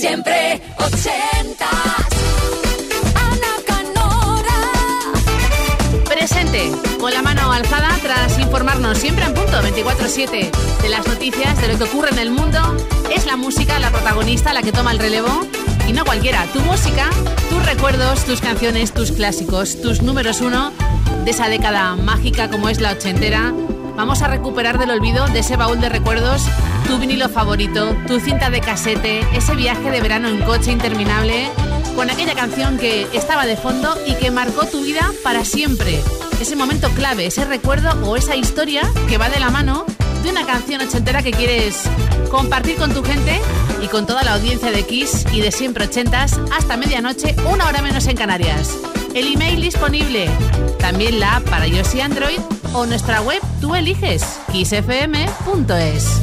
Siempre ochentas. Ana Canora. Presente, con la mano alzada tras informarnos siempre en punto 24-7 de las noticias, de lo que ocurre en el mundo. Es la música la protagonista, la que toma el relevo. Y no cualquiera, tu música, tus recuerdos, tus canciones, tus clásicos, tus números uno de esa década mágica como es la ochentera. Vamos a recuperar del olvido de ese baúl de recuerdos tu vinilo favorito, tu cinta de casete, ese viaje de verano en coche interminable, con aquella canción que estaba de fondo y que marcó tu vida para siempre. Ese momento clave, ese recuerdo o esa historia que va de la mano de una canción ochentera que quieres compartir con tu gente y con toda la audiencia de Kiss y de siempre ochentas hasta medianoche, una hora menos en Canarias el email disponible, también la app para iOS y Android o nuestra web tú eliges, kissfm.es.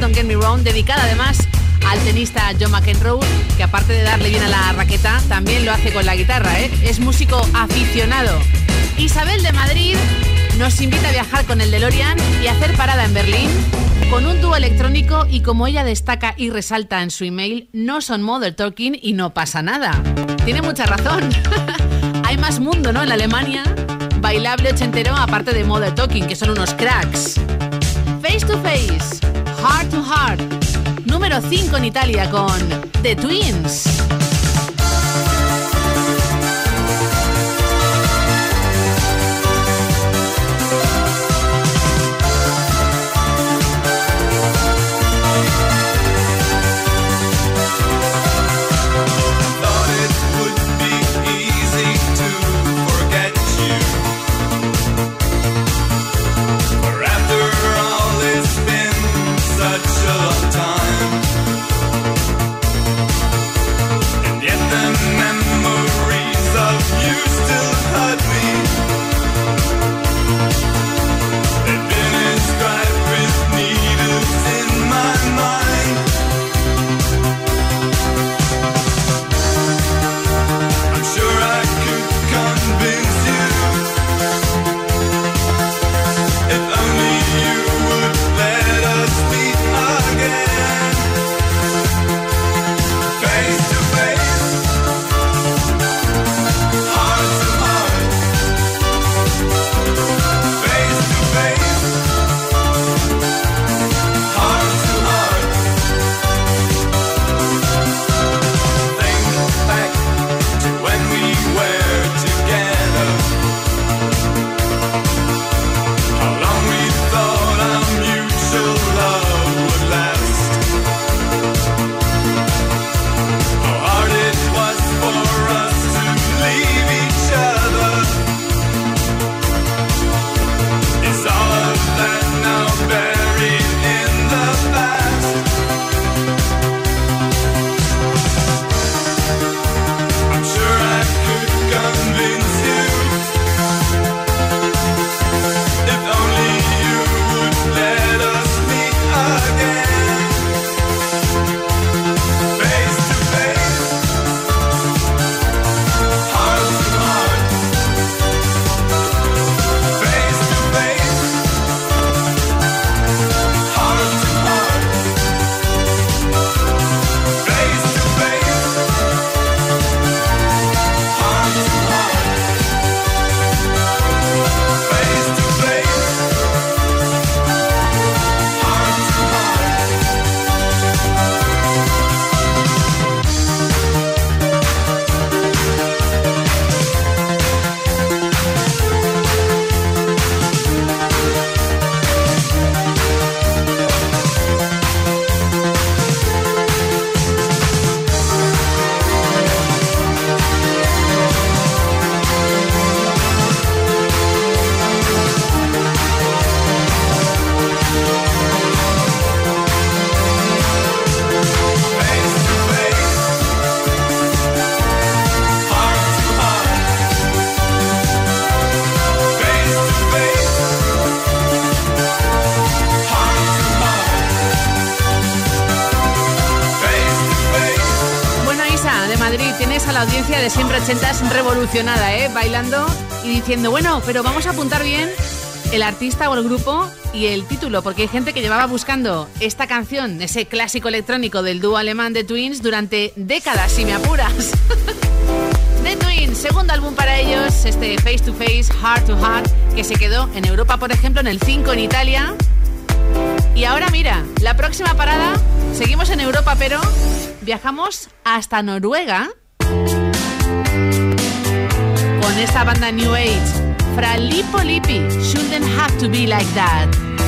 Don't Get Me Wrong, dedicada además al tenista John McEnroe, que aparte de darle bien a la raqueta, también lo hace con la guitarra, ¿eh? es músico aficionado. Isabel de Madrid nos invita a viajar con el DeLorean y hacer parada en Berlín con un dúo electrónico y como ella destaca y resalta en su email, no son Mother Talking y no pasa nada. Tiene mucha razón. Hay más mundo, ¿no? En Alemania, bailable ochentero aparte de Mother Talking, que son unos cracks. Face to Face, Heart to Heart, número 5 en Italia con The Twins. De siempre ochentas revolucionada, ¿eh? Bailando y diciendo, bueno, pero vamos a apuntar bien el artista o el grupo y el título, porque hay gente que llevaba buscando esta canción, ese clásico electrónico del dúo alemán de Twins, durante décadas, si me apuras. The Twins, segundo álbum para ellos, este Face to Face, Heart to Heart, que se quedó en Europa, por ejemplo, en el 5 en Italia. Y ahora mira, la próxima parada, seguimos en Europa, pero viajamos hasta Noruega esta banda New Age, Fra Lippo Lippi, Shouldn't Have to Be Like That.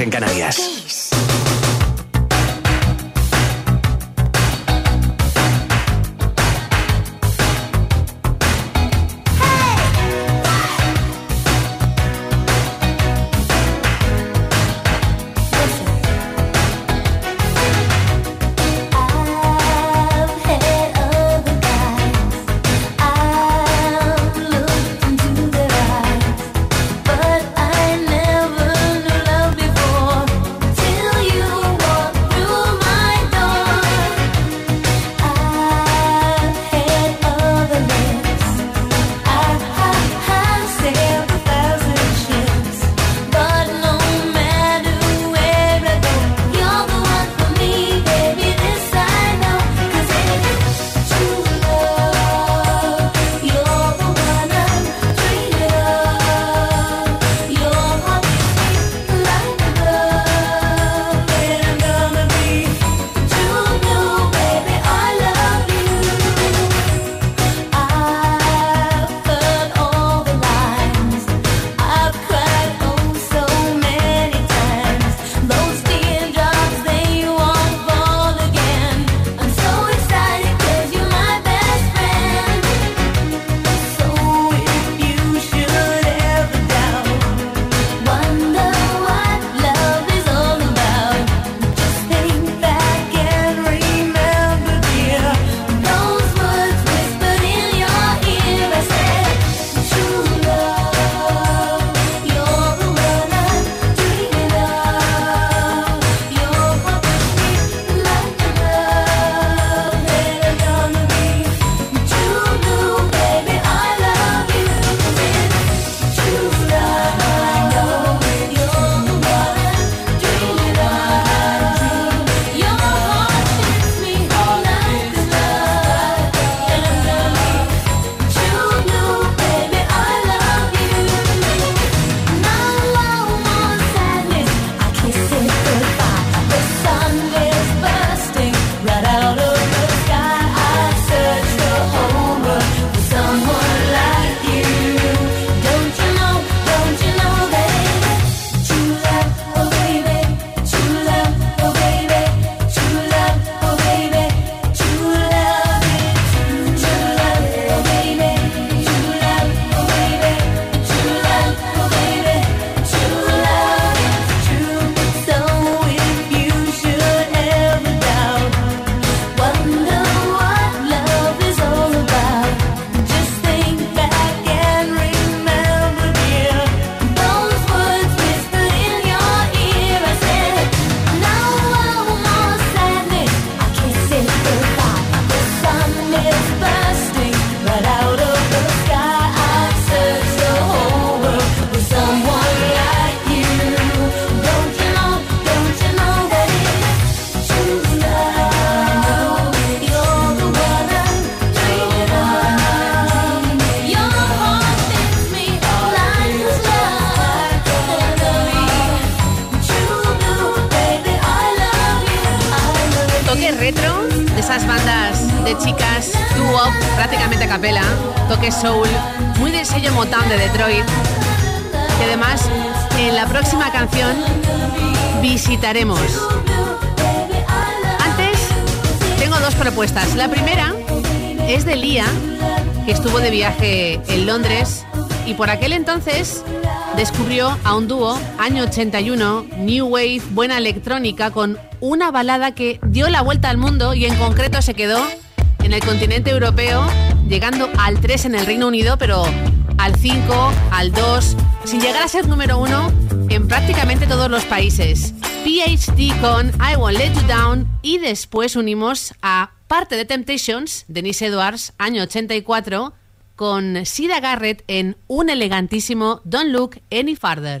En Canarias. Capela, toque soul, muy del sello Motown de Detroit, que además en la próxima canción visitaremos. Antes tengo dos propuestas. La primera es de Lía, que estuvo de viaje en Londres y por aquel entonces descubrió a un dúo, año 81, New Wave, buena electrónica, con una balada que dio la vuelta al mundo y en concreto se quedó en el continente europeo, llegando al 3 en el Reino Unido, pero al 5, al 2, sin llegar a ser número 1 en prácticamente todos los países. PhD con I Won't Let You Down y después unimos a parte de Temptations, Denise Edwards, año 84, con Sida Garrett en un elegantísimo Don't Look Any Farther.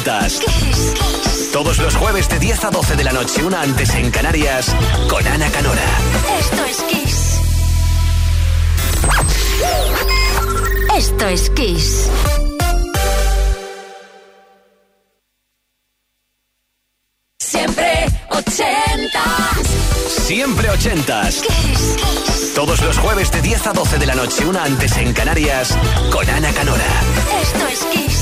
juntas. Todos los jueves de 10 a 12 de la noche, una antes en Canarias, con Ana Canora. Esto es Kiss. Esto es Kiss. Siempre ochentas. Siempre ochentas. Kiss, Kiss. Todos los jueves de 10 a 12 de la noche, una antes en Canarias, con Ana Canora. Esto es Kiss.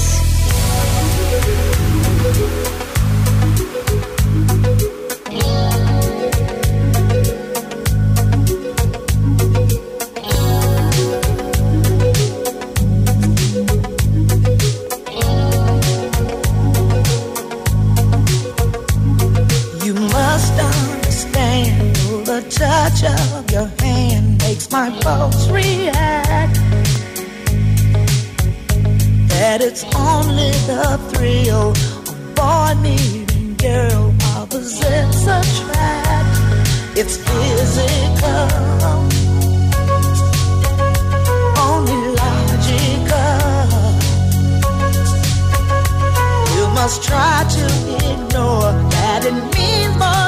must try to ignore that it means more.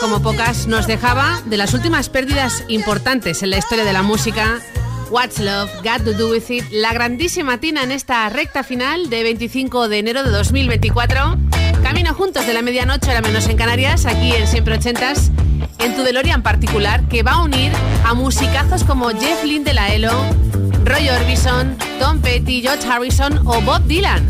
como pocas, nos dejaba de las últimas pérdidas importantes en la historia de la música. What's Love, Got to Do With It, la grandísima Tina en esta recta final de 25 de enero de 2024. Camino juntos de la medianoche a la menos en Canarias, aquí en Siempre Ochentas, en tu DeLorean particular, que va a unir a musicazos como Jeff Lynne de la ELO, Roy Orbison, Tom Petty, George Harrison o Bob Dylan.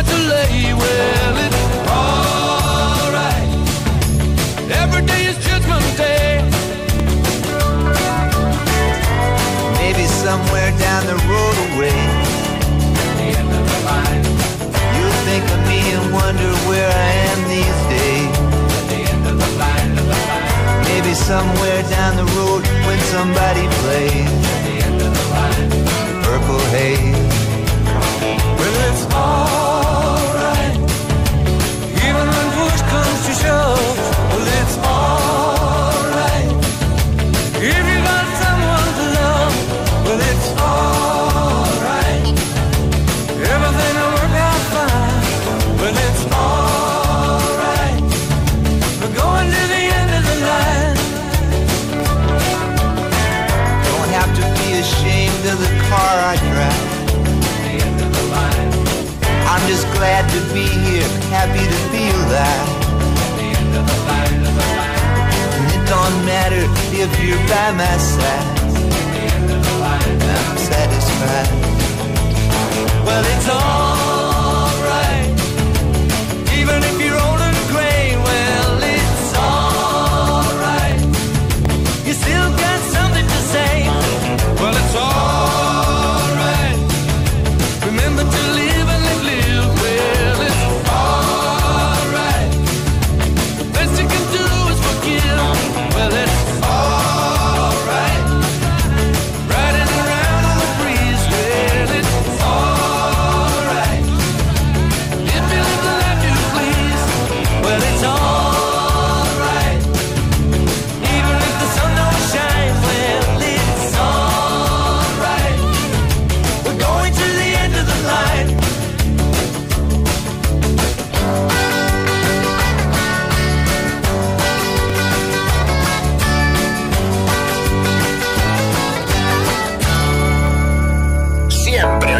where to lay. Well, it's alright. Every day is Judgment Day. Maybe somewhere down the road away. The end think of me and wonder where I am these days. Maybe somewhere down the road when somebody plays. The. Purple haze. Well, it's all.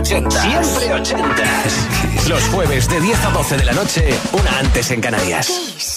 Ochentas. Siempre ochentas. Los jueves de 10 a 12 de la noche, una antes en Canarias.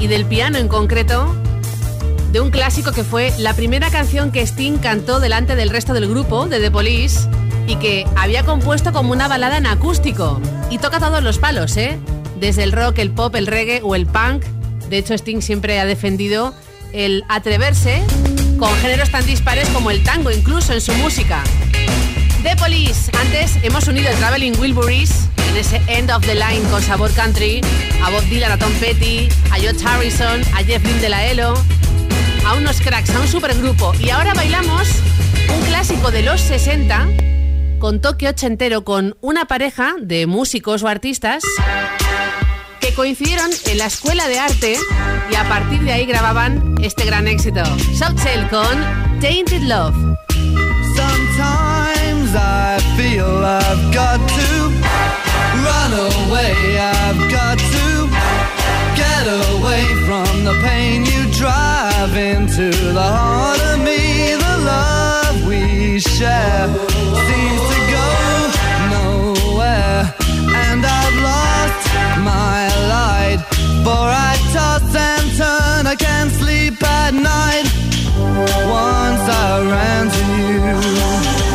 Y del piano en concreto, de un clásico que fue la primera canción que Sting cantó delante del resto del grupo de The Police y que había compuesto como una balada en acústico. Y toca todos los palos, ¿eh? Desde el rock, el pop, el reggae o el punk. De hecho, Sting siempre ha defendido el atreverse con géneros tan dispares como el tango, incluso en su música. The Police. Antes hemos unido el Traveling Wilburys en ese End of the Line con sabor country, a Bob Dylan, a Tom Petty, a George Harrison, a Jeff Lynne de la Elo, a unos cracks, a un supergrupo. Y ahora bailamos un clásico de los 60 con toque ochentero con una pareja de músicos o artistas que coincidieron en la escuela de arte y a partir de ahí grababan este gran éxito. South con Tainted Love. Sometimes sleep at night once I ran to you.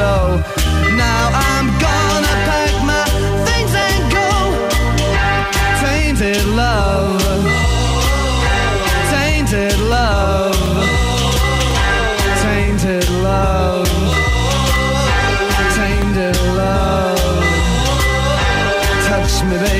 so now I'm gonna pack my things and go. Tainted love, tainted love, tainted love, tainted love. Touch me, baby.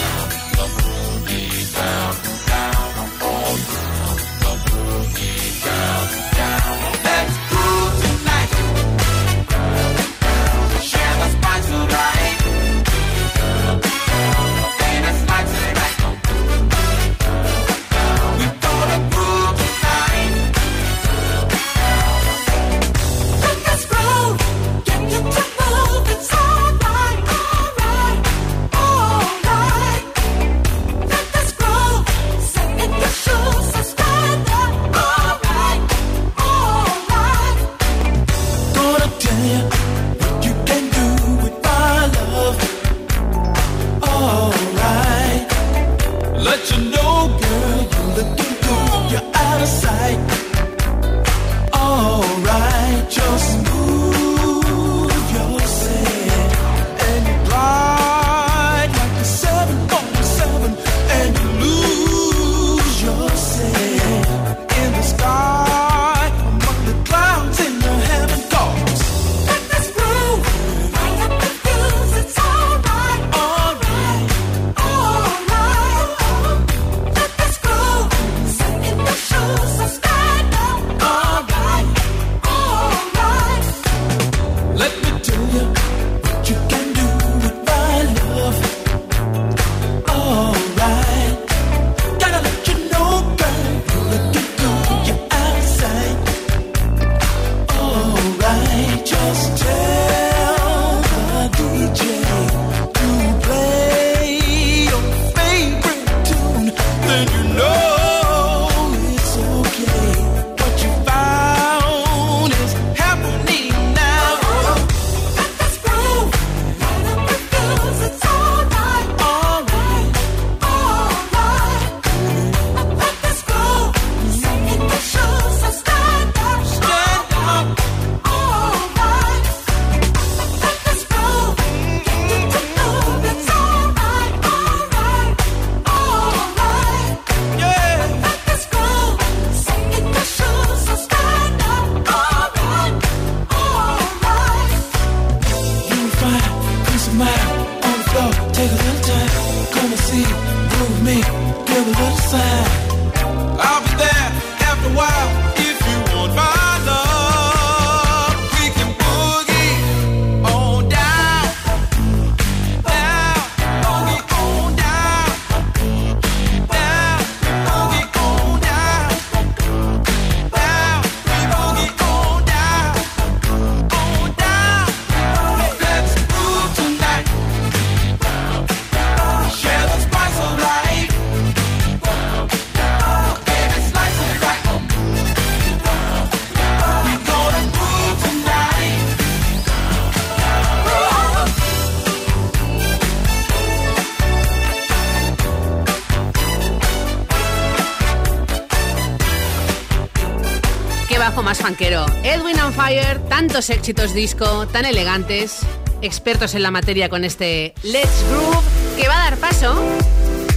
Tantos éxitos disco, tan elegantes, expertos en la materia con este Let's Groove, que va a dar paso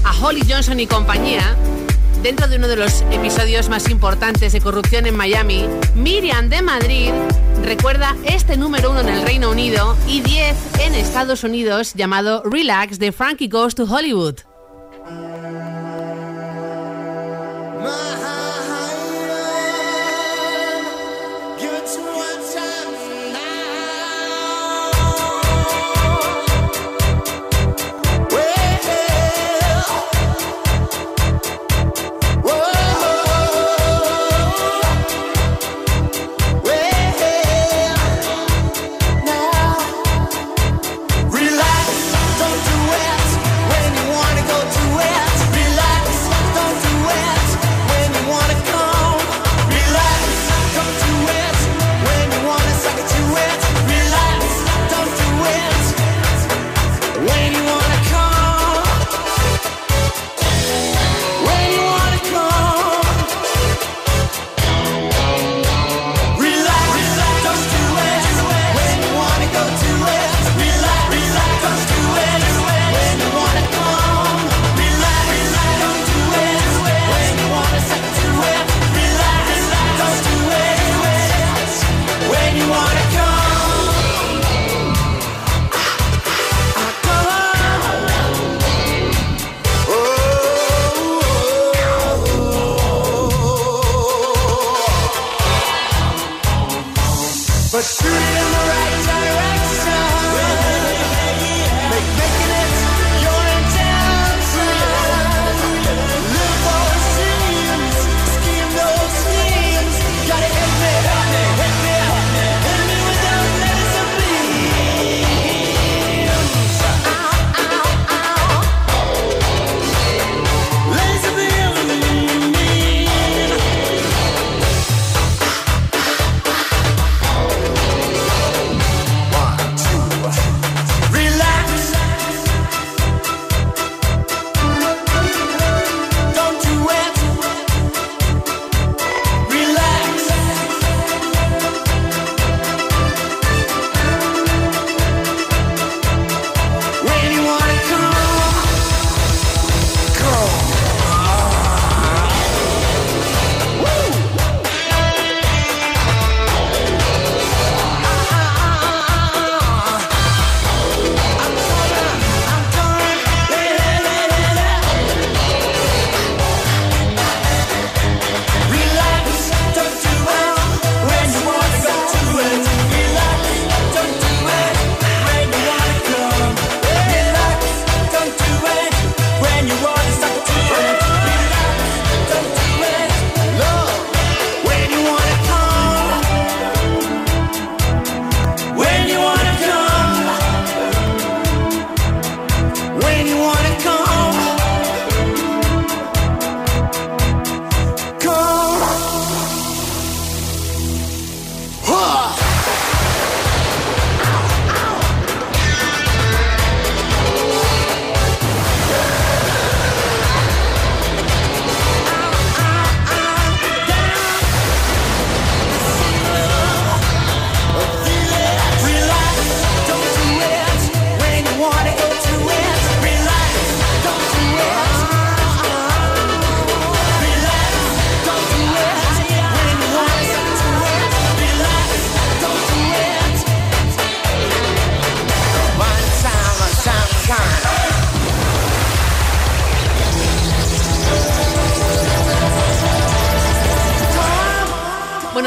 a Holly Johnson y compañía. Dentro de uno de los episodios más importantes de corrupción en Miami, Miriam de Madrid recuerda este número uno en el Reino Unido y 10 en Estados Unidos llamado Relax de Frankie Goes to Hollywood. Do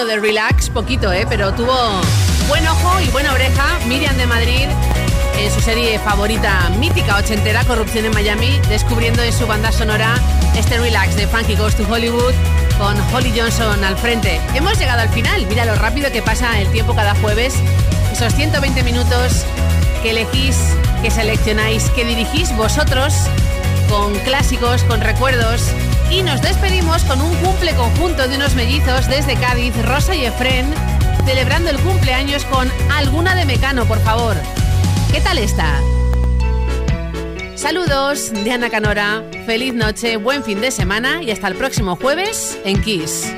de relax, poquito, ¿eh? pero tuvo buen ojo y buena oreja Miriam de Madrid en su serie favorita mítica ochentera, Corrupción en Miami, descubriendo en su banda sonora este relax de Funky Goes to Hollywood con Holly Johnson al frente. Hemos llegado al final, mira lo rápido que pasa el tiempo cada jueves, esos 120 minutos que elegís, que seleccionáis, que dirigís vosotros con clásicos, con recuerdos y nos despedimos con un cumple conjunto de unos mellizos desde Cádiz, Rosa y Efren, celebrando el cumpleaños con alguna de Mecano, por favor. ¿Qué tal está? Saludos de Ana Canora, feliz noche, buen fin de semana y hasta el próximo jueves en Kiss.